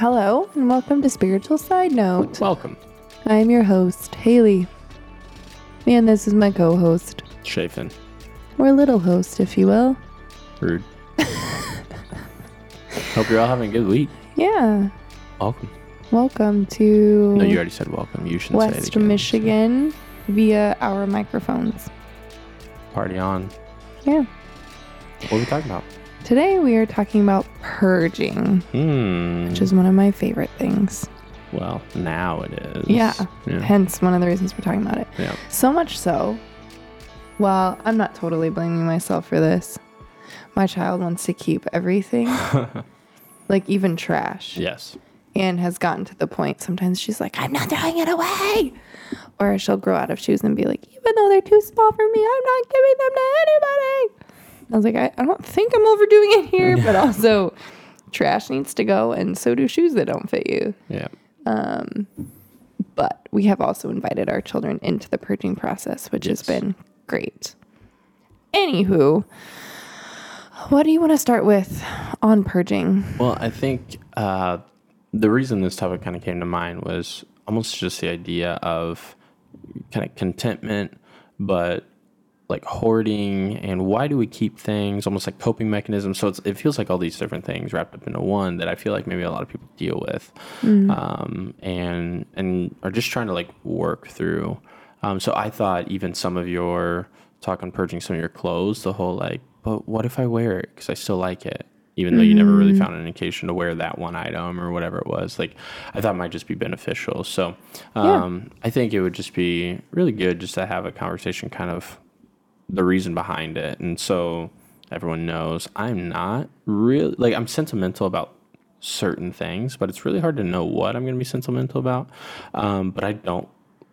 Hello, and welcome to Spiritual Side Note. Welcome, I'm your host, Haley. And this is my co host, Chafin. or little host, if you will. Rude. Hope you're all having a good week. Yeah, Welcome. welcome to No, you already said welcome. You shouldn't say it West again. Michigan via our microphones. Party on. Yeah. What are we talking about? Today we are talking about purging, Hmm. which is one of my favorite things. well, now it is. Yeah. Yeah. Hence, one of the reasons we're talking about it. Yeah. So much so, well, I'm not totally blaming myself for this. My child wants to keep everything, like even trash, yes. and has gotten to the point sometimes she's like, I'm not throwing it away. Or she'll grow out of shoes and be like, even though they're too small for me, I'm not giving them to anybody. I was like, I, I don't think I'm overdoing it here, but also trash needs to go, and so do shoes that don't fit you. Yeah. Um, But we have also invited our children into the purging process, which has been great. Anywho, what do you want to start with on purging? Well, I think uh, the reason this topic kind of came to mind was almost just the idea of kind of contentment, but like hoarding and why do we keep things? Almost like coping mechanisms. So it's, it feels like all these different things wrapped up into one that i feel like maybe a lot of people deal with um, and and are just trying to like work through. Um, so i thought even some of your talk on purging some of your clothes the whole like but what if i wear it? Because i still like it even though you never really found an occasion to wear that one item or whatever it was. Like i thought it might just be beneficial. So um, i think it would just be really good just to have a conversation kind of the reason behind it. And so everyone knows I'm not really like I'm sentimental about certain things, but it's really hard to know what I'm going to be sentimental about. Um, but I don't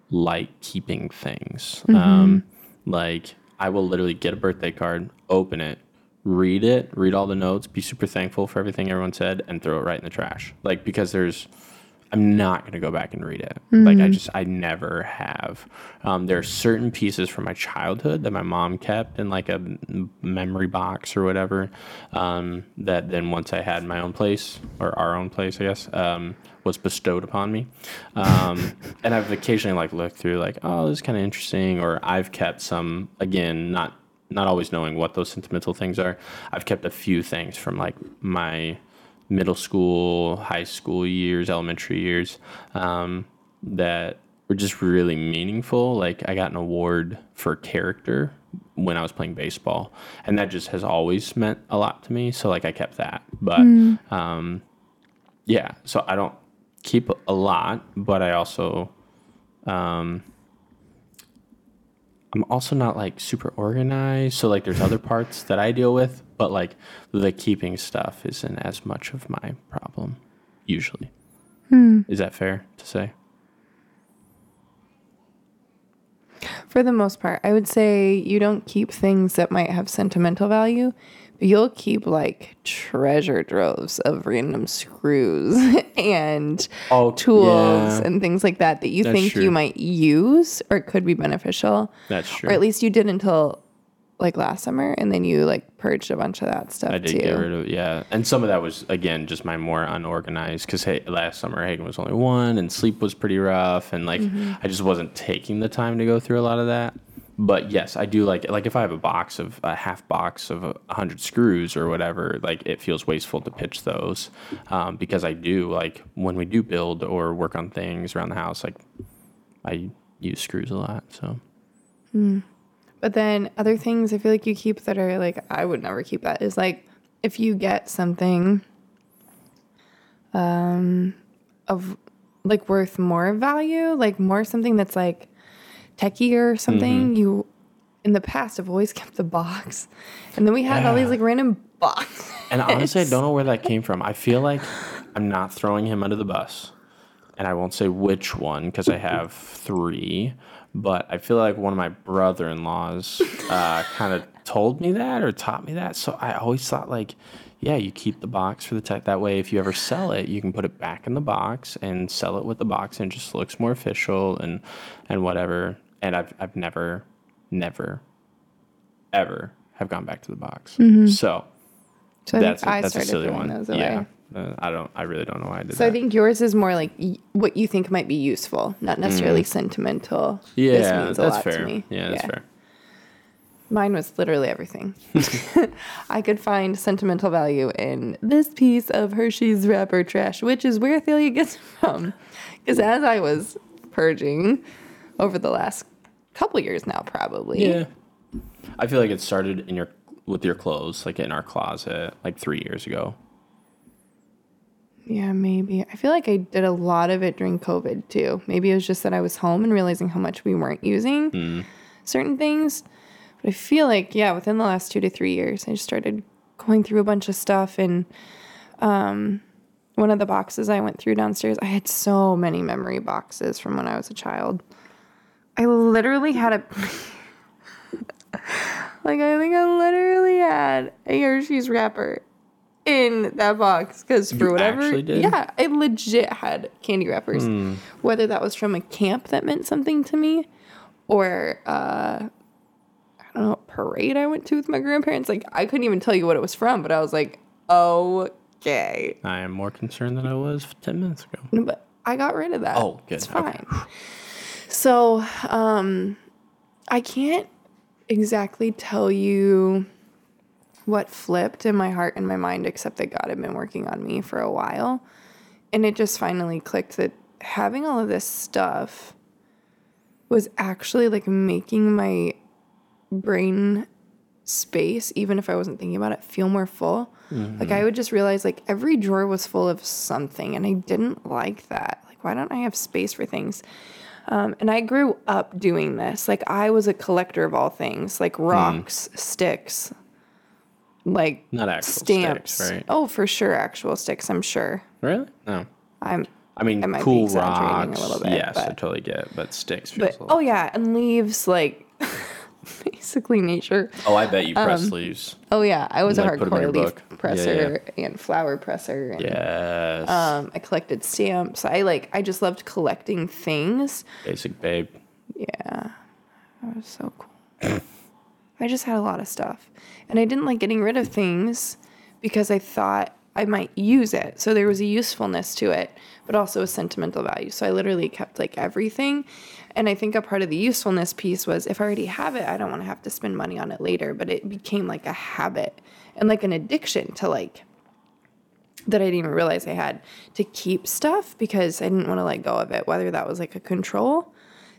like keeping things. Um, like I will literally get a birthday card, open it, read it, read all the notes, be super thankful for everything everyone said, and throw it right in the trash. Like because there's I'm not going to go back and read it. Like I just, I never have. Um, there are certain pieces from my childhood that my mom kept in like a memory box or whatever. Um, that then once I had my own place or our own place, I guess, um, was bestowed upon me. Um, and I've occasionally like looked through like, oh, this is kind of interesting. Or I've kept some, again, not, not always knowing what those sentimental things are. I've kept a few things from like my, middle school, high school years, elementary years um, that were just really meaningful. Like I got an award for character when I was playing baseball, and that just has always meant a lot to me. So like I kept that, but um, yeah. So I don't keep a lot, but I also. Um, I'm also not like super organized. So like there's other parts that I deal with, but like the keeping stuff isn't as much of my problem usually. Hmm. Is that fair to say? For the most part, I would say you don't keep things that might have sentimental value, but you'll keep like treasure troves of random screws and Oh, tools yeah. and things like that that you That's think true. you might use or could be beneficial. That's true. Or at least you did until like last summer and then you like purged a bunch of that stuff I did too. get rid of yeah, and some of that was again just my more unorganized because hey, last summer Hagen was only one and sleep was pretty rough and like Mm-hmm. I just wasn't taking the time to go through a lot of that. But yes, I do like like if I have a box of a half box of a hundred screws or whatever, like it feels wasteful to pitch those um, because I do like when we do build or work on things around the house, like I use screws a lot. So But then other things I feel like you keep that are like I would never keep that is like if you get something um of like worth more value, like more something that's like techie or something, you in the past have always kept the box. And then we had all these like random boxes. And honestly, I don't know where that came from. I feel like I'm not throwing him under the bus. And I won't say which one because I have three. But I feel like one of my brother in laws uh, kind of told me that or taught me that. So I always thought, like, yeah, you keep the box for the tech. That way, if you ever sell it, you can put it back in the box and sell it with the box and it just looks more official and, and whatever. And I've, I've never, never, ever have gone back to the box. So So that's think that's a silly one. Yeah, Uh, I don't. I really don't know why I did that. So that. I think yours is more like y- what you think might be useful, not necessarily sentimental. This Mm. yeah, means a that's lot fair. to me. Yeah, that's fair. Mine was literally everything. I could find sentimental value in this piece of Hershey's wrapper trash, which is where Thalia gets from. Because as I was purging over the last couple years now, probably. Yeah. I feel like it started in your with your clothes, like in our closet, like three years ago. Yeah, maybe. I feel like I did a lot of it during COVID too. Maybe it was just that I was home and realizing how much we weren't using certain things. But I feel like, yeah, within the last two to three years, I just started going through a bunch of stuff. And um, one of the boxes I went through downstairs, I had so many memory boxes from when I was a child. I literally had a. like, I think I literally had a Hershey's wrapper in that box because for You whatever yeah i legit had candy wrappers Hmm. whether that was from a camp that meant something to me or uh i don't know parade i went to with my grandparents like i couldn't even tell you what it was from but i was like okay I am more concerned than I was ten minutes ago. No, but i got rid of that Oh, good. it's Okay. fine so um i can't exactly tell you what flipped in my heart and my mind, except that God had been working on me for a while. And it just finally clicked that having all of this stuff was actually like making my brain space, even if I wasn't thinking about it, feel more full. Like I would just realize like every drawer was full of something, and I didn't like that. Like, why don't I have space for things? Um, and I grew up doing this. Like, I was a collector of all things, like rocks, sticks, like Not actual stamps. sticks, right? Oh, for sure, actual sticks. I'm sure. Really? No. I'm. I mean, I cool exaggerating a rocks. little bit, yes, I totally get it. But sticks But oh yeah, and leaves like basically nature. Oh, I bet you press leaves. Oh yeah, I was Like, a in hardcore leaf book. Yeah, presser and flower presser. And, Yes. Um, I collected stamps. I like. I just loved collecting things. Basic babe. Yeah, that was so cool. I just had a lot of stuff, and I didn't like getting rid of things because I thought I might use it. So there was a usefulness to it, but also a sentimental value. So I literally kept like everything. And I think a part of the usefulness piece was if I already have it, I don't want to have to spend money on it later. But it became like a habit and like an addiction to like that I didn't even realize I had to keep stuff because I didn't want to let go of it, whether that was like a control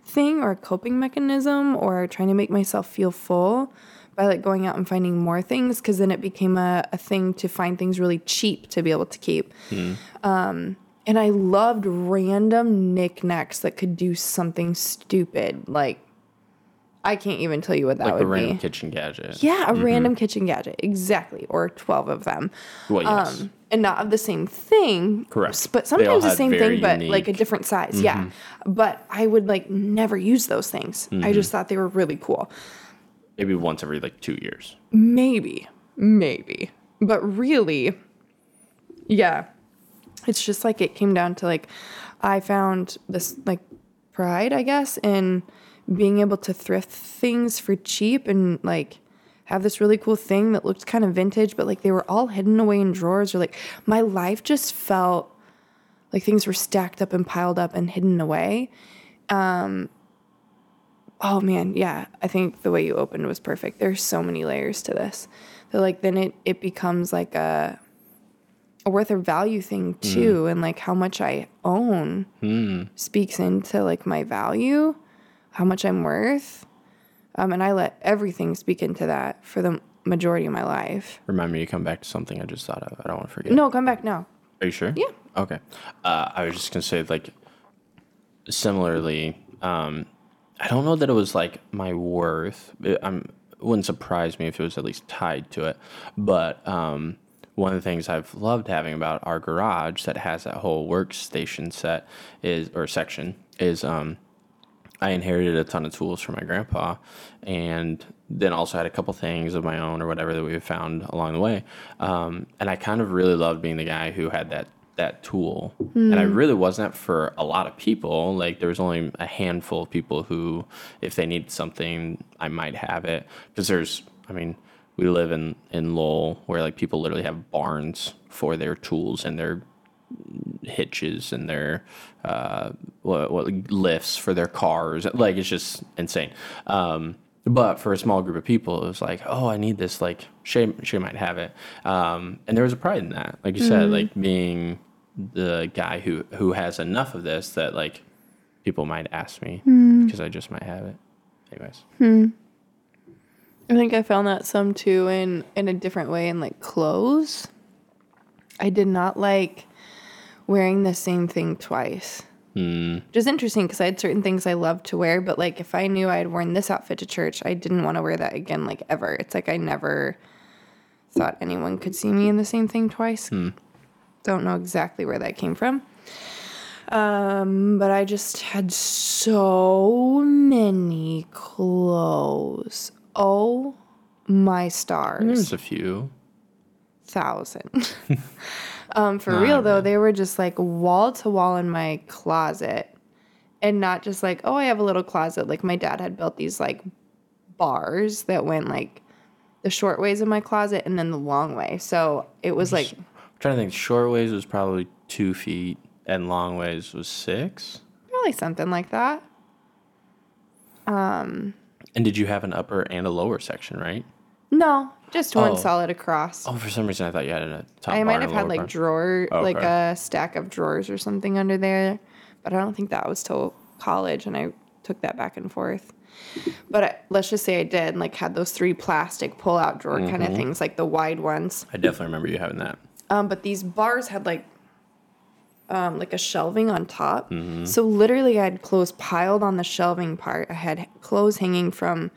thing or a coping mechanism or trying to make myself feel full by like going out and finding more things because then it became a, a thing to find things really cheap to be able to keep. Um, and I loved random knickknacks that could do something stupid. Like, I can't even tell you what that was. Like would the random be. kitchen gadget. Yeah, a random kitchen gadget. Exactly. Or 12 of them. Well, yes. Um, and not of the same thing. Correct. But sometimes the same thing, but like a unique- Mm-hmm. different size. Yeah. But I would like never use those things. Mm-hmm. I just thought they were really cool. Maybe once every like two years. Maybe. Maybe. But really, yeah. It's just like it came down to like, I found this like pride, I guess, in being able to thrift things for cheap and like have this really cool thing that looked kind of vintage, but like they were all hidden away in drawers or like my life just felt like things were stacked up and piled up and hidden away. Um, oh man, yeah, I think the way you opened was perfect. There's so many layers to this. That like then it it becomes like a a worth or value thing too, and like how much I own speaks into like my value, how much I'm worth, um, and I let everything speak into that for the majority of my life. Remind me to come back to something I just thought of. I don't want to forget. No, come back now. Are you sure? Yeah. Okay. Uh, I was just gonna say like similarly. Um, I don't know that it was like my worth. It, I'm wouldn't surprise me if it was at least tied to it. But um, one of the things I've loved having about our garage that has that whole workstation set is or section is um, I inherited a ton of tools from my grandpa, and then also had a couple things of my own or whatever that we found along the way. Um, and I kind of really loved being the guy who had that that tool, and I really wasn't for a lot of people. Like there was only a handful of people who, if they needed something, I might have it because there's, I mean. we live in in Lowell, where like people literally have barns for their tools and their hitches and their uh, what, what lifts for their cars. Like it's just insane. Um, but for a small group of people, it was like, oh, I need this. Like she she might have it, um, and there was a pride in that. Like you said, like being the guy who who has enough of this that like people might ask me because I just might have it. Anyways, I think I found that some too in in a different way in like clothes. I did not like wearing the same thing twice. Which is interesting because I had certain things I loved to wear, but like if I knew I had worn this outfit to church, I didn't want to wear that again, like ever. It's like I never thought anyone could see me in the same thing twice. Don't know exactly where that came from. Um, but I just had so many clothes. Oh my stars there's a few. thousand. um, for real though, they were just like wall to wall in my closet, and not just like oh I have a little closet. Like my dad had built these like bars that went like the short ways of my closet and then the long way. So it was like I'm trying to think. Short ways was probably two feet, and long ways was six. probably something like that. And did you have an upper and a lower section, right? No, just one Oh. solid across. Oh, for some reason I thought you had a top. I might have had like drawer, Oh, like a stack of drawers or something under there, but I don't think that was till college, and I took that back and forth. But I, let's just say I did, like had those three plastic pull-out drawer kind Mm-hmm. of things, like the wide ones. I definitely remember you having that. Um, but these bars had like, um, like a shelving on top. Mm-hmm. So literally, I had clothes piled on the shelving part. I had clothes hanging from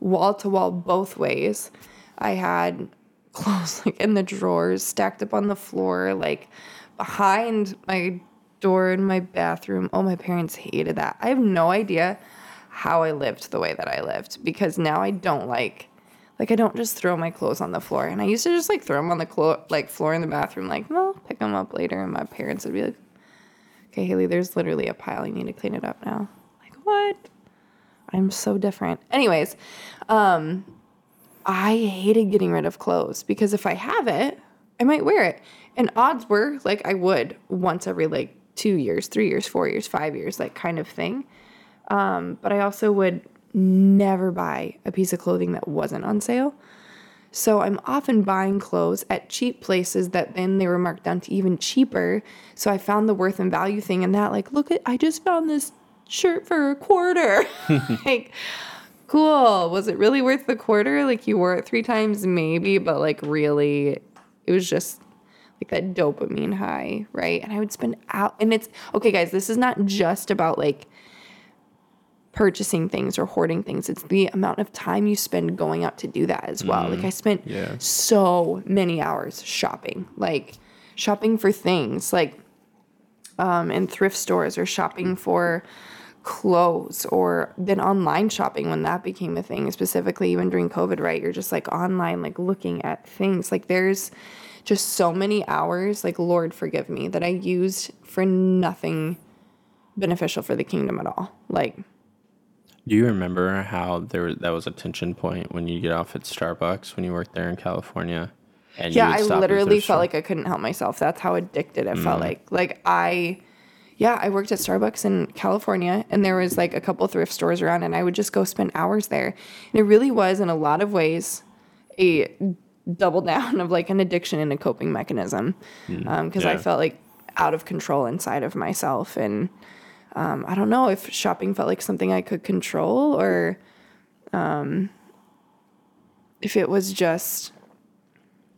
wall to wall both ways. I had clothes like in the drawers, stacked up on the floor, like behind my door in my bathroom. Oh, my parents hated that. I have no idea how I lived the way that I lived because now I don't like like I don't just throw my clothes on the floor. And I used to just like throw them on the clo- like floor in the bathroom like, "Well, pick them up later." And my parents would be like, "Okay, Haley, there's literally a pile. You need to clean it up now." Like, "What?" I'm so different. Anyways, um I hated getting rid of clothes because if I have it, I might wear it. And odds were like I would once every like 2 years, 3 years, 4 years, 5 years, like kind of thing. Um but I also would never buy a piece of clothing that wasn't on sale. So I'm often buying clothes at cheap places that then they were marked down to even cheaper. So I found the worth and value thing in that. Like, look at, I just found this shirt for a quarter. like, cool. Was it really worth the quarter? Like, you wore it three times, maybe, but like, really, it was just like that dopamine high, right? And I would spend out, and it's okay, guys, this is not just about like, purchasing things or hoarding things. It's the amount of time you spend going out to do that as well. Like I spent yeah. so many hours shopping, like shopping for things, like um, in thrift stores or shopping for clothes or then online shopping when that became a thing, specifically even during COVID, right? You're just like online, like looking at things. Like there's just so many hours, like Lord forgive me, that I used for nothing beneficial for the kingdom at all. Like Do you remember how there was, that was a tension point when you get off at Starbucks when you worked there in California? And yeah, I stop at the literally felt like I couldn't help myself. That's how addicted it felt mm. like. Like I yeah, I worked at Starbucks in California and there was like a couple thrift stores around and I would just go spend hours there. And it really was in a lot of ways a double down of like an addiction and a coping mechanism. because I yeah. felt like out of control inside of myself and um, I don't know if shopping felt like something I could control or um, if it was just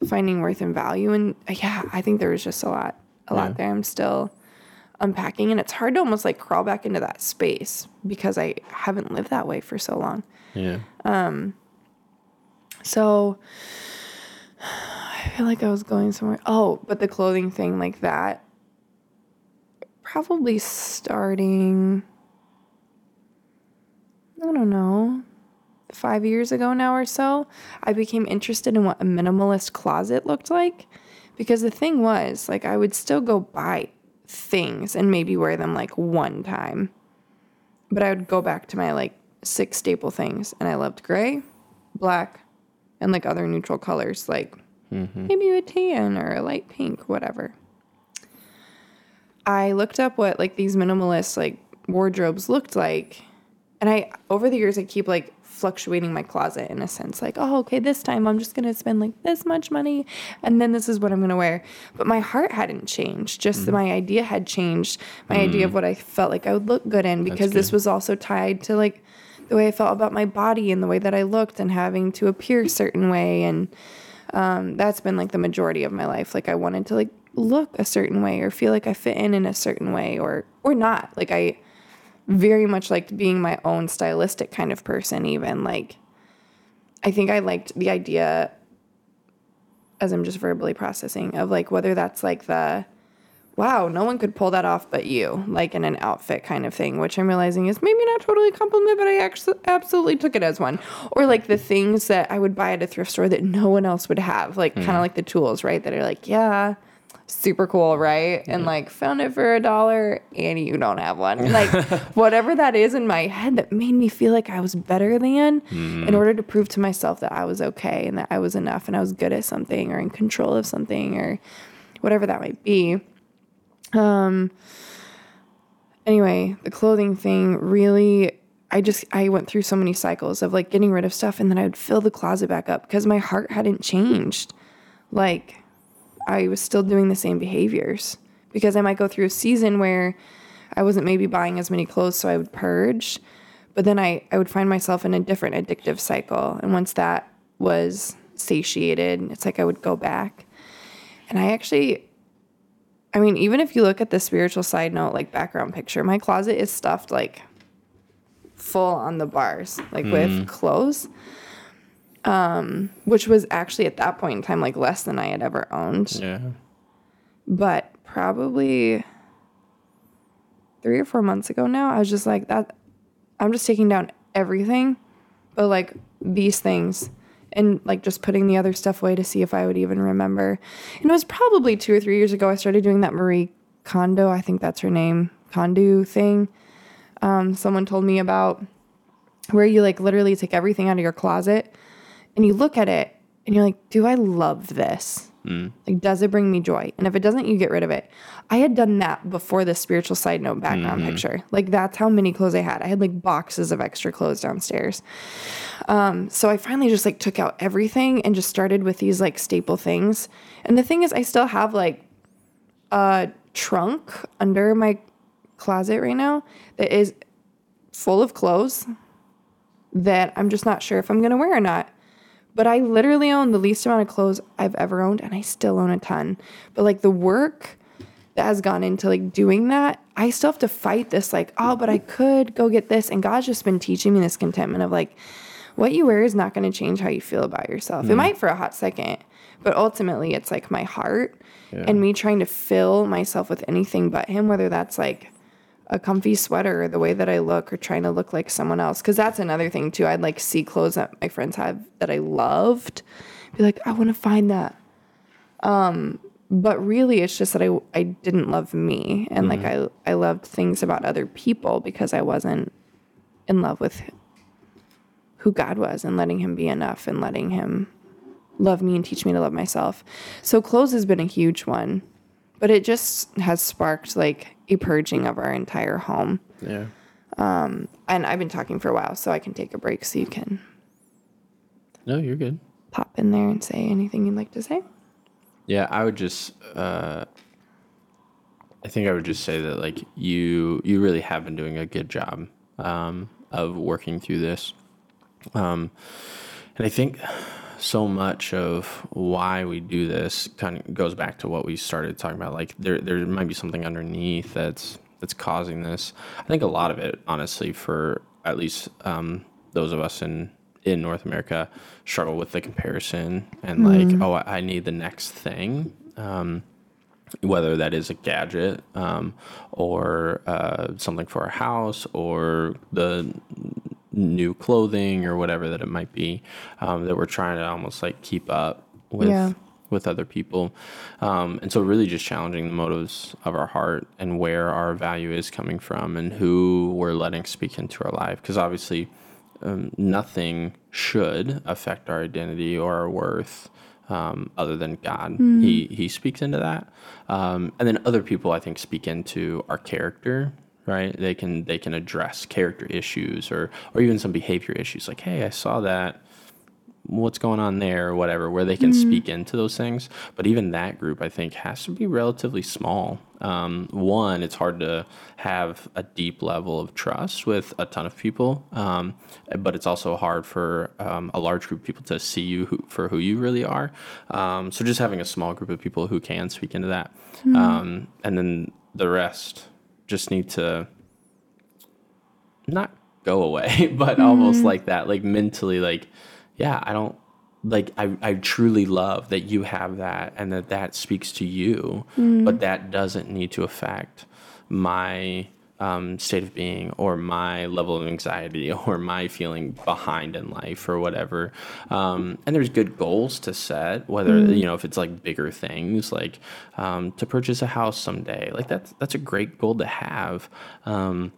finding worth and value. And yeah, I think there was just a lot, a Yeah. lot there. I'm still unpacking, and it's hard to almost like crawl back into that space because I haven't lived that way for so long. yeah. Um so I feel like I was going somewhere. Oh, but the clothing thing like that, probably starting, I don't know, five years ago now or so, I became interested in what a minimalist closet looked like. Because the thing was, like, I would still go buy things and maybe wear them like one time. But I would go back to my like six staple things. And I loved gray, black, and like other neutral colors, like mm-hmm. maybe a tan or a light pink, whatever. I looked up what like these minimalist like wardrobes looked like. And I over the years I keep like fluctuating my closet in a sense like, oh, okay, this time I'm just going to spend like this much money and then this is what I'm going to wear. But my heart hadn't changed. Just my idea had changed. My idea of what I felt like I would look good in because this was also tied to like the way I felt about my body and the way that I looked and having to appear a certain way and um, that's been like the majority of my life. Like I wanted to like look a certain way or feel like I fit in in a certain way or or not. Like I very much liked being my own stylistic kind of person. Even like I think I liked the idea as I'm just verbally processing of like whether that's like the wow, no one could pull that off but you, like in an outfit kind of thing, which I'm realizing is maybe not totally a compliment, but I actually absolutely took it as one. Or like the things that I would buy at a thrift store that no one else would have, like kind of mm. like the tools, right? That are like, yeah, super cool, right? And like found it for a dollar and you don't have one. Like whatever that is in my head that made me feel like I was better than in order to prove to myself that I was okay and that I was enough and I was good at something or in control of something or whatever that might be. Um anyway, the clothing thing really I just I went through so many cycles of like getting rid of stuff and then I would fill the closet back up because my heart hadn't changed. Like I was still doing the same behaviors because I might go through a season where I wasn't maybe buying as many clothes so I would purge, but then I I would find myself in a different addictive cycle and once that was satiated, it's like I would go back. And I actually I mean, even if you look at the spiritual side note, like background picture, my closet is stuffed like full on the bars, like with mm. clothes. Um, which was actually at that point in time like less than I had ever owned. Yeah. But probably three or four months ago now, I was just like that I'm just taking down everything, but like these things and like just putting the other stuff away to see if I would even remember. And it was probably two or three years ago I started doing that Marie Kondo, I think that's her name, Kondo thing. Um, someone told me about where you like literally take everything out of your closet and you look at it and you're like, do I love this? Like, does it bring me joy? And if it doesn't, you get rid of it. I had done that before the spiritual side note background picture. Like, that's how many clothes I had. I had like boxes of extra clothes downstairs. Um, so I finally just like took out everything and just started with these like staple things. And the thing is, I still have like a trunk under my closet right now that is full of clothes that I'm just not sure if I'm going to wear or not. But I literally own the least amount of clothes I've ever owned and I still own a ton. But like the work that has gone into like doing that, I still have to fight this like, oh, but I could go get this and God's just been teaching me this contentment of like what you wear is not going to change how you feel about yourself. It mm. might for a hot second, but ultimately it's like my heart and me trying to fill myself with anything but him whether that's like a comfy sweater or the way that I look or trying to look like someone else. Cause that's another thing too. I'd like see clothes that my friends have that I loved. Be like, I want to find that. Um, but really it's just that I, I didn't love me. And like I, I loved things about other people because I wasn't in love with who God was and letting him be enough and letting him love me and teach me to love myself. So clothes has been a huge one. But it just has sparked like a purging of our entire home. Yeah. Um, and I've been talking for a while, so I can take a break so you can No, you're good. pop in there and say anything you'd like to say. Yeah, I would just uh I think I would just say that like you you really have been doing a good job um of working through this. Um and I think so much of why we do this kind of goes back to what we started talking about like there there might be something underneath that's that's causing this. I think a lot of it honestly for at least um those of us in in North America struggle with the comparison and like, oh, I I need the next thing. Um, whether that is a gadget um, or uh, something for our house or the new clothing or whatever that it might be um, that we're trying to almost like keep up with Yeah. with other people um, and so really just challenging the motives of our heart and where our value is coming from and who we're letting speak into our life because obviously um, nothing should affect our identity or our worth um, other than God. He He speaks into that, um, and then other people I think speak into our character. Right? They can they can address character issues or or even some behavior issues. Like, hey, I saw that. What's going on there? or whatever where they can speak into those things. But even that group i think has to be relatively small. Um, one it's hard to have a deep level of trust with a ton of people um, but it's also hard for um, a large group of people to see you who, for who you really are. Um, so just having a small group of people who can speak into that. Um, and then the rest just need to not go away, but almost mm. like that, like mentally, like, yeah, I don't like, I, I truly love that you have that and that that speaks to you, but mm. that doesn't need to affect my um, state of being or my level of anxiety or my feeling behind in life or whatever. Um, and there's good goals to set, whether, you know, if it's like bigger things like um, to purchase a house someday, like that's, that's a great goal to have. Um,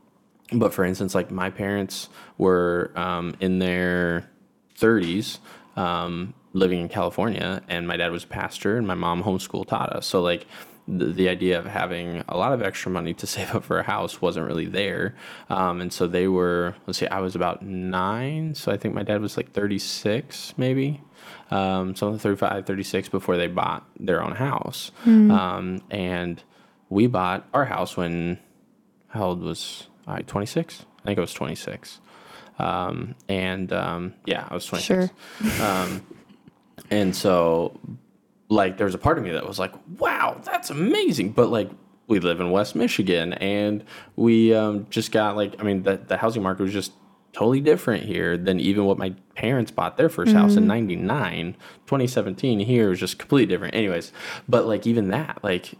but for instance, like my parents were um, in their 30s um, living in California, and my dad was a pastor, and my mom homeschool taught us. So, like, the, the idea of having a lot of extra money to save up for a house wasn't really there. Um, and so they were, let's see, I was about nine. So I think my dad was like 36, maybe. Um, so 35, 36 before they bought their own house. Um, and we bought our house when, how old was I? 26? I think I was 26. Um, and um, yeah, I was 26. Sure. Um, and so, like, there was a part of me that was like, wow, that's amazing. But, like, we live in West Michigan and we um, just got, like, I mean, the, the housing market was just totally different here than even what my parents bought their 1st house in 99. 2017 here was just completely different. Anyways, but, like, even that, like,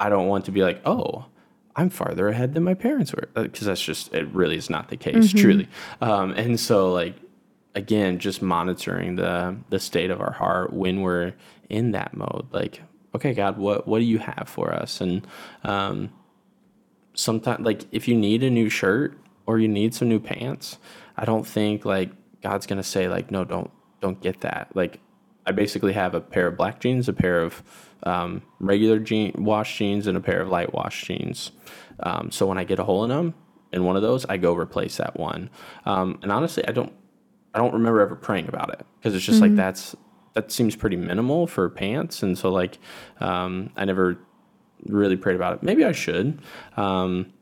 I don't want to be like, oh, I'm farther ahead than my parents were, because that's just it. Really is not the case, truly. Um, and so, like again, just monitoring the the state of our heart when we're in that mode. Like, okay, God, what what do you have for us? And um, sometimes, like, if you need a new shirt or you need some new pants, I don't think like God's gonna say like, no, don't don't get that. Like, I basically have a pair of black jeans, a pair of um, regular jean wash jeans, and a pair of light wash jeans. Um, so when I get a hole in them in one of those, I go replace that one. Um, and honestly, I don't I don't remember ever praying about it because it's just like that's that seems pretty minimal for pants, and so like um, I never really prayed about it. Maybe I should. Um,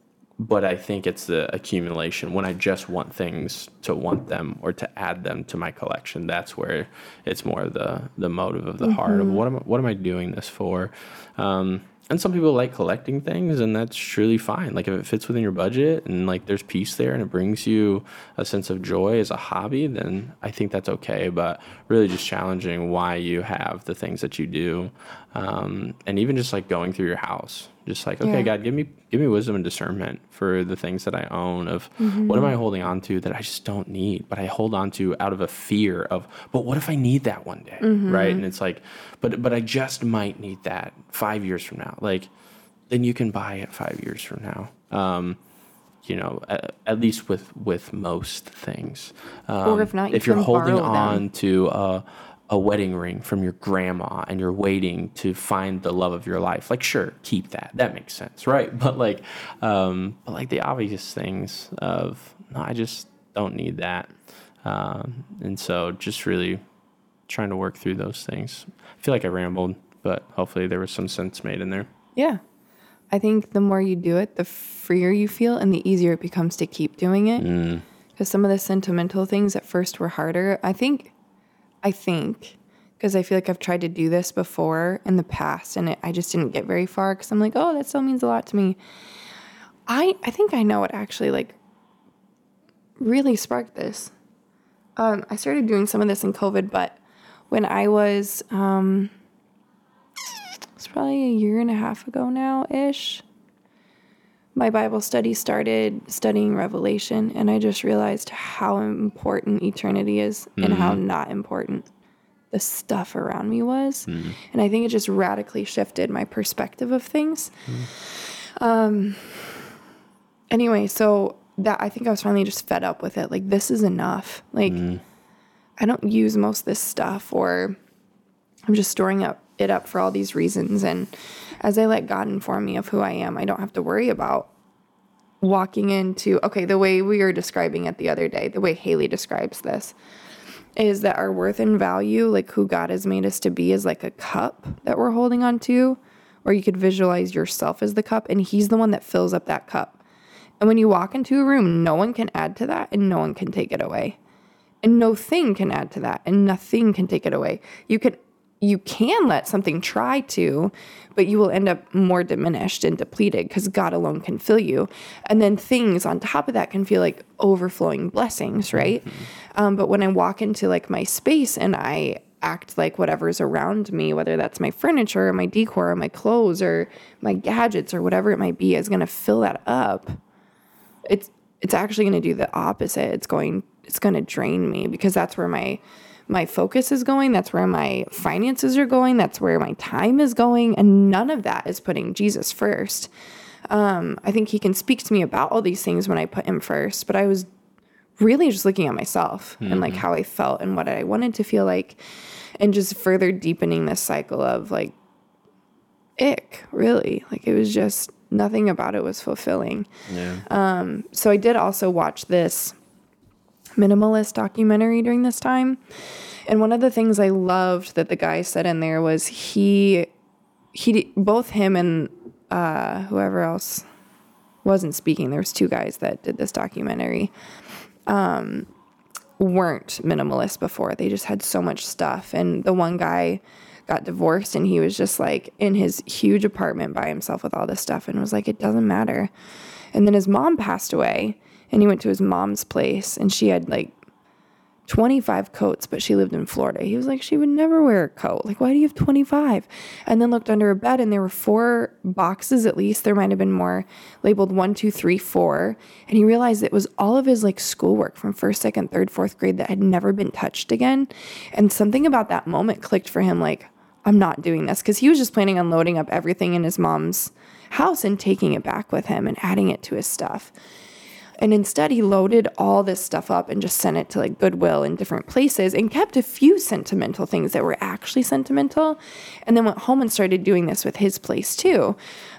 but I think it's the accumulation when I just want things to want them or to add them to my collection. That's where it's more the the motive of the heart of what am I, what am I doing this for? Um, and some people like collecting things, and that's truly fine. Like if it fits within your budget and like there's peace there, and it brings you a sense of joy as a hobby, then I think that's okay. But really, just challenging why you have the things that you do, um, and even just like going through your house, just like okay, Yeah. God, give me give me wisdom and discernment for the things that I own. Of what am I holding on to that I just don't need, but I hold on to out of a fear of, but what if I need that one day, right? And it's like, but but I just might need that five years from now. Like, then you can buy it five years from now. Um, you know, at, at least with with most things. Um, Or if not, you if you're holding borrow them. on to a, a wedding ring from your grandma and you're waiting to find the love of your life, like sure, keep that. That makes sense, right? But like, um, but like the obvious things of no, I just don't need that, um, and so just really trying to work through those things. I feel like I rambled, but hopefully there was some sense made in there. Yeah. I think the more you do it, the freer you feel and the easier it becomes to keep doing it. Because some of the sentimental things at first were harder. I think, I think, because I feel like I've tried to do this before in the past and it, I just didn't get very far because I'm like, oh, that still means a lot to me. I, I think I know what actually like really sparked this. Um, I started doing some of this in COVID, but when I was um, it's probably a year and a half ago now ish. My Bible study started studying Revelation, and I just realized how important eternity is and how mm-hmm. not important the stuff around me was. Mm-hmm. And I think it just radically shifted my perspective of things. Mm-hmm. Um, anyway, so that I think I was finally just fed up with it. Like this is enough. Like I don't use most of this stuff or I'm just storing up it up for all these reasons and as I let God inform me of who I am, I don't have to worry about walking into okay, the way we were describing it the other day, the way Haley describes this is that our worth and value, like who God has made us to be, is like a cup that we're holding on to, or you could visualize yourself as the cup, and He's the one that fills up that cup. And when you walk into a room, no one can add to that, and no one can take it away. And no thing can add to that, and nothing can take it away. You can you can let something try to, but you will end up more diminished and depleted because God alone can fill you. And then things on top of that can feel like overflowing blessings, right? Um, but when I walk into like my space and I act like whatever's around me, whether that's my furniture or my decor or my clothes or my gadgets or whatever it might be, is going to fill that up. It's it's actually going to do the opposite. It's going it's going to drain me because that's where my my focus is going. That's where my finances are going. That's where my time is going. And none of that is putting Jesus first. Um, I think he can speak to me about all these things when I put him first, but I was really just looking at myself and like how I felt and what I wanted to feel like, and just further deepening this cycle of like ick, really. Like it was just nothing about it was fulfilling. Yeah. Um, So I did also watch this minimalist documentary during this time. And one of the things I loved that the guy said in there was he he both him and uh, whoever else wasn't speaking. There was two guys that did this documentary. Um, weren't minimalist before. They just had so much stuff. And the one guy got divorced and he was just like in his huge apartment by himself with all this stuff and was like, it doesn't matter. And then his mom passed away and he went to his mom's place and she had like 25 coats, but she lived in Florida. He was like, she would never wear a coat. Like, why do you have 25? And then looked under her bed and there were four boxes at least. There might have been more labeled one, two, three, four. And he realized it was all of his like schoolwork from first, second, third, fourth grade that had never been touched again. And something about that moment clicked for him like, I'm not doing this because he was just planning on loading up everything in his mom's house and taking it back with him and adding it to his stuff. And instead, he loaded all this stuff up and just sent it to like Goodwill in different places and kept a few sentimental things that were actually sentimental. And then went home and started doing this with his place too.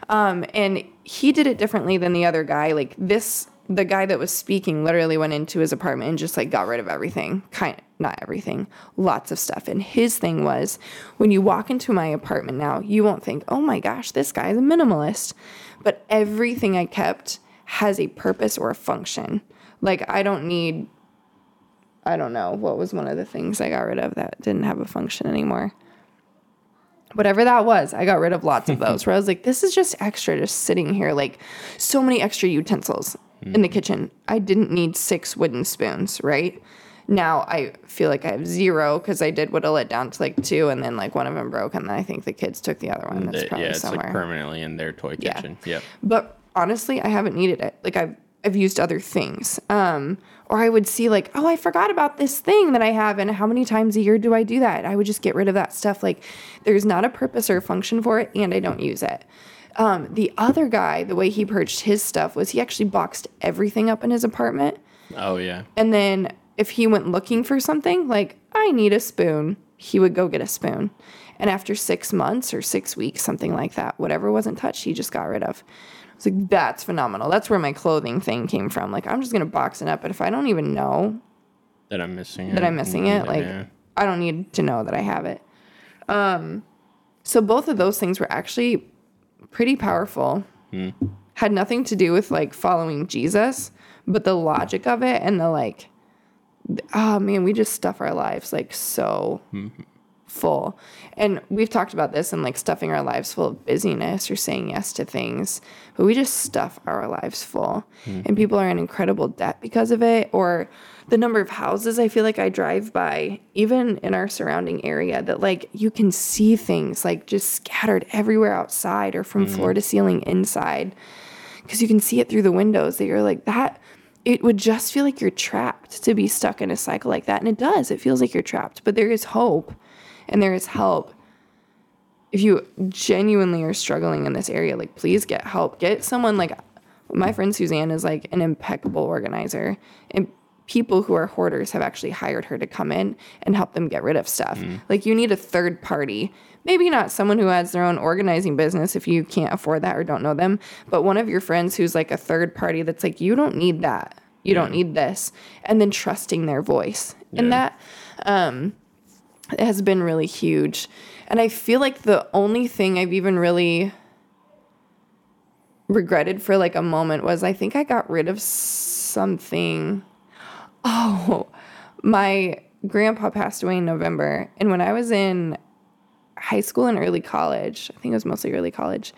Um, and he did it differently than the other guy. Like this, the guy that was speaking literally went into his apartment and just like got rid of everything. Kind of, not everything, lots of stuff. And his thing was when you walk into my apartment now, you won't think, oh my gosh, this guy's a minimalist. But everything I kept has a purpose or a function. Like I don't need I don't know what was one of the things I got rid of that didn't have a function anymore. Whatever that was, I got rid of lots of those. Where I was like, this is just extra, just sitting here, like so many extra utensils in the mm. kitchen. I didn't need six wooden spoons, right? Now I feel like I have zero because I did whittle it down to like two, and then like one of them broke, and then I think the kids took the other one. That's probably yeah, it's somewhere. like permanently in their toy Yeah. kitchen. Yep. But honestly, I haven't needed it. Like I've I've used other things. Um, or I would see like, oh, I forgot about this thing that I have, and how many times a year do I do that? I would just get rid of that stuff. Like there's not a purpose or function for it, and I don't use it. Um, the other guy, the way he purged his stuff was he actually boxed everything up in his apartment. Oh yeah. And then if he went looking for something, like, I need a spoon, he would go get a spoon. And after six months or six weeks, something like that, whatever wasn't touched, he just got rid of. I was like, that's phenomenal. That's where my clothing thing came from. Like, I'm just going to box it up. But if I don't even know That I'm missing it. that I'm missing it, like, Yeah. I don't need to know that I have it. Um, so both of those things were actually pretty powerful. Had nothing to do with like following Jesus, but the logic of it and the like, oh man, we just stuff our lives like so full. And we've talked about this and like stuffing our lives full of busyness or saying yes to things, but we just stuff our lives full. Mm-hmm. And people are in incredible debt because of it. Or the number of houses I feel like I drive by, even in our surrounding area, that like you can see things like just scattered everywhere outside or from mm-hmm. floor to ceiling inside. Because you can see it through the windows that you're like, that it would just feel like you're trapped to be stuck in a cycle like that. And it does. It feels like you're trapped, but there is hope and there is help. If you genuinely are struggling in this area, like please get help. Get someone like My friend Suzanne is like an impeccable organizer. And people who are hoarders have actually hired her to come in and help them get rid of stuff. Like you need a third party. Maybe not someone who has their own organizing business if you can't afford that or don't know them, but one of your friends who's like a third party that's like, you don't need that. You don't need this. And then trusting their voice. And that um, has been really huge. And I feel like the only thing I've even really regretted for like a moment was I think I got rid of something. Oh, my grandpa passed away in November. And when I was in high school and early college, I think it was mostly early college,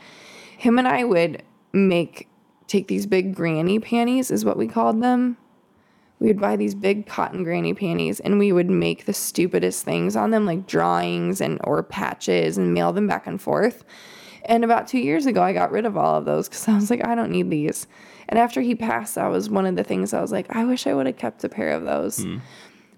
him and I would make, take these big granny panties, is what we called them. We would buy these big cotton granny panties and we would make the stupidest things on them, like drawings and or patches, and mail them back and forth. And about two years ago, I got rid of all of those because I was like, I don't need these. And after he passed, that was one of the things I was like, I wish I would have kept a pair of those.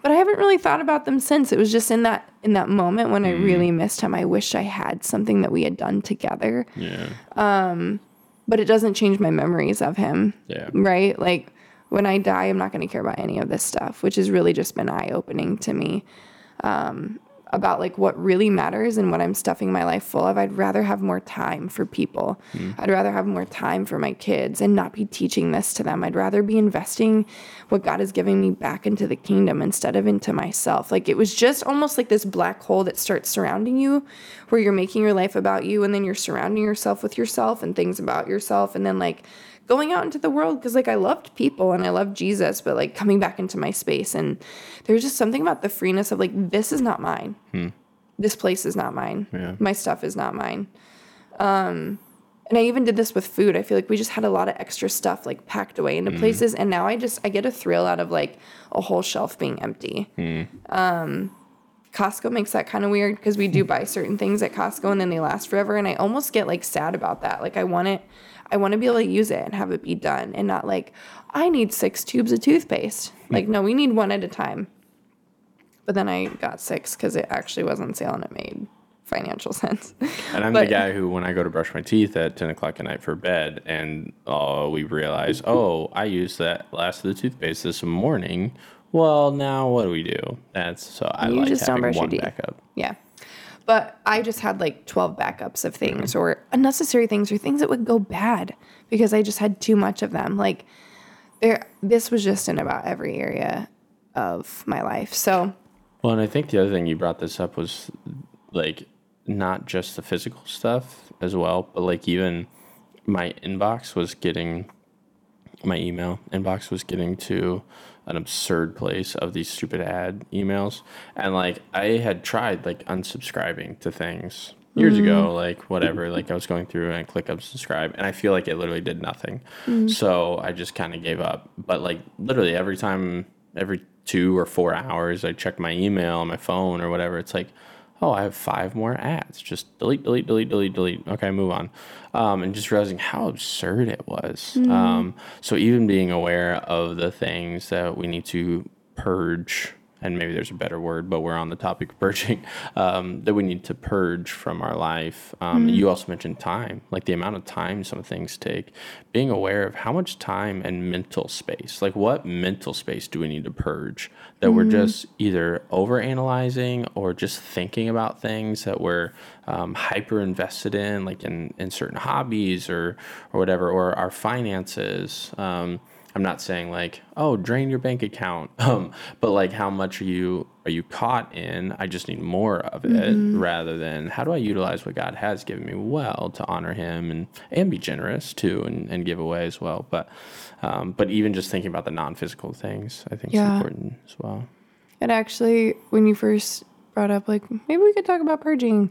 But I haven't really thought about them since. It was just in that in that moment when I really missed him. I wish I had something that we had done together. Yeah. um But it doesn't change my memories of him Yeah. right? Like when I die, I'm not going to care about any of this stuff, which has really just been eye opening to me um, about like what really matters and what I'm stuffing my life full of. I'd rather have more time for people. I'd rather have more time for my kids and not be teaching this to them. I'd rather be investing what God is giving me back into the kingdom instead of into myself. Like it was just almost like this black hole that starts surrounding you where you're making your life about you and then you're surrounding yourself with yourself and things about yourself and then like going out into the world because like I loved people and I loved Jesus, but like coming back into my space and there's just something about the freeness of like this is not mine. This place is not mine. Yeah. My stuff is not mine. Um and I even did this with food. I feel like we just had a lot of extra stuff like packed away into places and now I just I get a thrill out of like a whole shelf being empty. Um Costco makes that kind of weird because we do buy certain things at Costco and then they last forever and I almost get like sad about that. Like I want it I want to be able to use it and have it be done and not like I need 6 tubes of toothpaste. Like no, we need one at a time. But then I got 6 cuz it actually wasn't on sale and it made financial sense. And I'm But- the guy who, when I go to brush my teeth at 10 o'clock at night for bed, and oh, we realize, oh, I used that last of the toothpaste this morning. Well, now what do we do? That's so I like having one backup. Yeah. But I just had like 12 backups of things mm. or unnecessary things or things that would go bad because I just had too much of them. Like there this was just in about every area of my life. So, Well, and I think the other thing you brought this up was like not just the physical stuff as well, but like even my inbox was getting my email inbox was getting to an absurd place of these stupid ad emails. And like I had tried like unsubscribing to things years ago, mm. like whatever, like I was going through and I click unsubscribe and I feel like it literally did nothing. Mm. So I just kind of gave up. But like literally every time every two or four hours I check my email on my phone or whatever, it's like oh, I have five more ads. Just delete, delete, delete, delete, delete. Okay, move on. Um, and just realizing how absurd it was. Um, so even being aware of the things that we need to purge, and maybe there's a better word, but we're on the topic of purging, um, that we need to purge from our life. Um, You also mentioned time, like the amount of time some things take. Being aware of how much time and mental space, like what mental space do we need to purge that we're just either over analyzing or just thinking about things that we're um, hyper invested in, like in, in certain hobbies or, or whatever, or our finances. I'm not saying like, oh, drain your bank account, um, but like, how much are you are you caught in? I just need more of it, rather than how do I utilize what God has given me well to honor Him and and be generous too, and, and give away as well. But um, but even just thinking about the non physical things, I think is important as well. And actually when you first brought up like maybe we could talk about purging.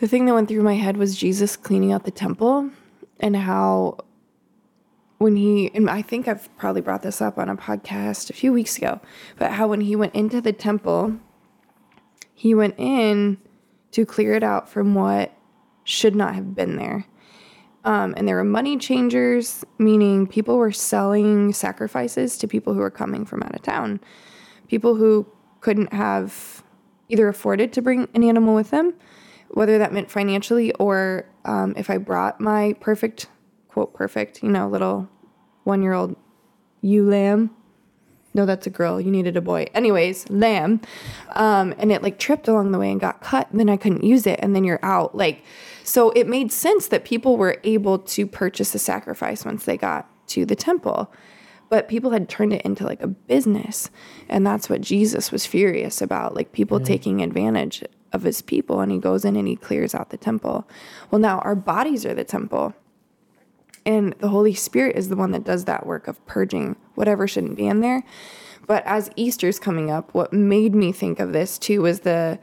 The thing that went through my head was Jesus cleaning out the temple and how when he and I think I've probably brought this up on a podcast a few weeks ago, but how when he went into the temple, he went in to clear it out from what should not have been there. Um, and there were money changers, meaning people were selling sacrifices to people who were coming from out of town. People who couldn't have either afforded to bring an animal with them, whether that meant financially or um, if I brought my perfect quote perfect, ewe know, little one year old you lamb. No, that's a girl. You needed a boy. Anyways, lamb. Um, and it like tripped along the way and got cut. And then I couldn't use it. And then you're out. Like, so it made sense that people were able to purchase a sacrifice once they got to the temple. But people had turned it into like a business. And that's what Jesus was furious about like people taking advantage of his people. And he goes in and he clears out the temple. Well, now our bodies are the temple. And the Holy Spirit is the one that does that work of purging whatever shouldn't be in there. But as Easter's coming up, what made me think of this too was the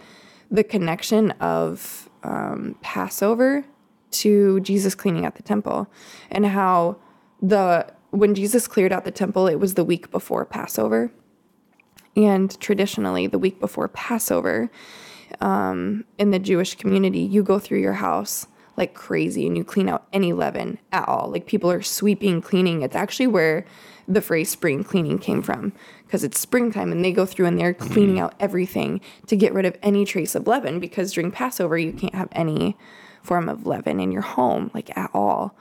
the connection of um, Passover to Jesus cleaning out the temple, and how the when Jesus cleared out the temple, it was the week before Passover, and traditionally the week before Passover, um, in the Jewish community, you go through your house like crazy and you clean out any leaven at all. Like people are sweeping, cleaning. It's actually where the phrase spring cleaning came from because it's springtime and they go through and they're cleaning out everything to get rid of any trace of leaven because during Passover, you can't have any form of leaven in your home, like at all.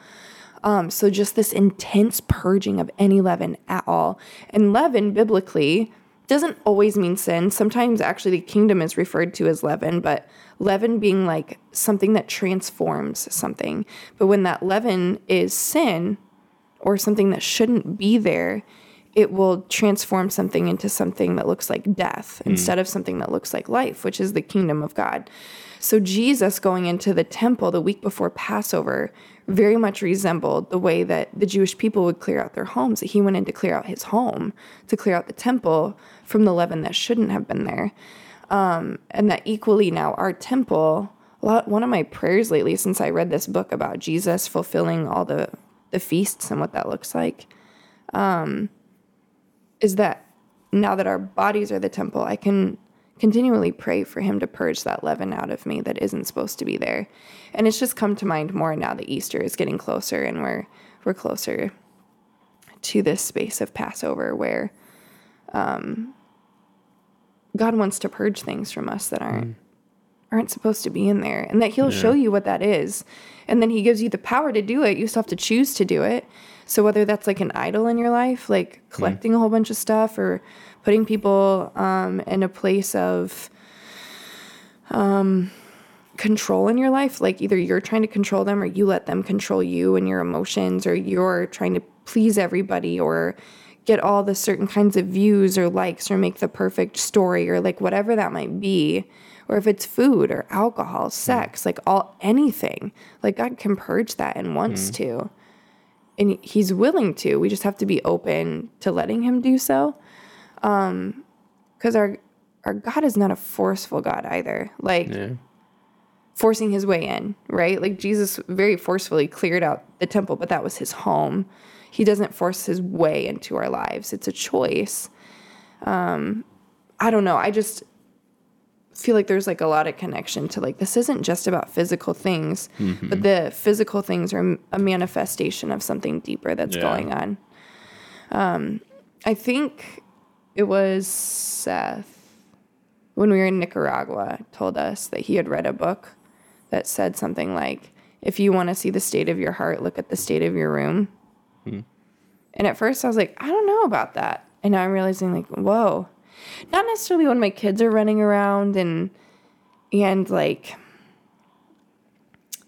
Um, so just this intense purging of any leaven at all. And leaven biblically doesn't always mean sin. Sometimes actually the kingdom is referred to as leaven, but leaven being like something that transforms something. But when that leaven is sin or something that shouldn't be there, it will transform something into something that looks like death hmm. instead of something that looks like life, which is the kingdom of God. So Jesus going into the temple the week before Passover very much resembled the way that the Jewish people would clear out their homes. He went in to clear out his home, to clear out the temple from the leaven that shouldn't have been there. Um, and that equally now our temple, one of my prayers lately since I read this book about Jesus fulfilling all the, the feasts and what that looks like, um, is that now that our bodies are the temple, I can continually pray for him to purge that leaven out of me that isn't supposed to be there. And it's just come to mind more now that Easter is getting closer and we're we're closer to this space of Passover where um, God wants to purge things from us that aren't aren't supposed to be in there and that he'll show you what that is. And then he gives you the power to do it. You still have to choose to do it. So whether that's like an idol in your life like collecting a whole bunch of stuff or putting people um, in a place of um, control in your life like either you're trying to control them or you let them control you and your emotions or you're trying to please everybody or get all the certain kinds of views or likes or make the perfect story or like whatever that might be or if it's food or alcohol sex like all anything like god can purge that and wants to and he's willing to we just have to be open to letting him do so um because our our god is not a forceful god either like Yeah. forcing his way in, right? Like Jesus very forcefully cleared out the temple, but that was his home. He doesn't force his way into our lives. It's a choice. Um, I don't know. I just feel like there's like a lot of connection to like this isn't just about physical things, but the physical things are a manifestation of something deeper that's Yeah. going on. Um, I think it was Seth when we were in Nicaragua told us that he had read a book that said something like, if you want to see the state of your heart, look at the state of your room. And at first I was like, I don't know about that. And now I'm realizing like, whoa. Not necessarily when my kids are running around and and like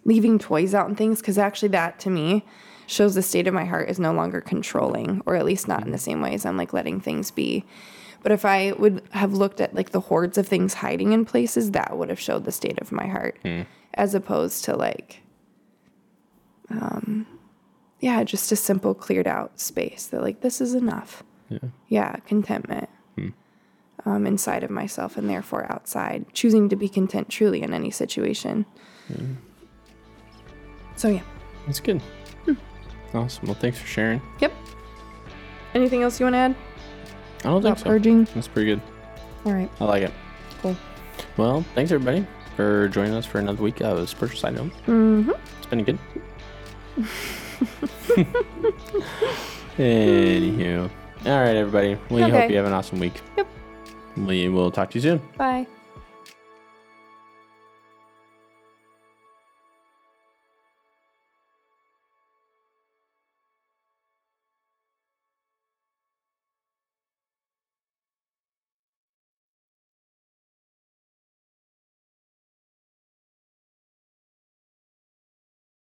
leaving toys out and things, because actually that to me shows the state of my heart is no longer controlling, or at least not in the same way as I'm like letting things be. But if I would have looked at like the hordes of things hiding in places, that would have showed the state of my heart, as opposed to like, um, yeah, just a simple cleared out space that like this is enough. Yeah. Yeah, contentment um, inside of myself and therefore outside, choosing to be content truly in any situation. So yeah, That's good. Awesome. Well, thanks for sharing. yep. Anything else you want to add I don't think so. purging? That's pretty good. All right, I like it. cool. Well, thanks everybody for joining us for another week of Spiritual Side Note. Mm-hmm. It's been good. Anywho. All right, everybody. We hope you have an awesome week. Yep. We will talk to you soon. Bye.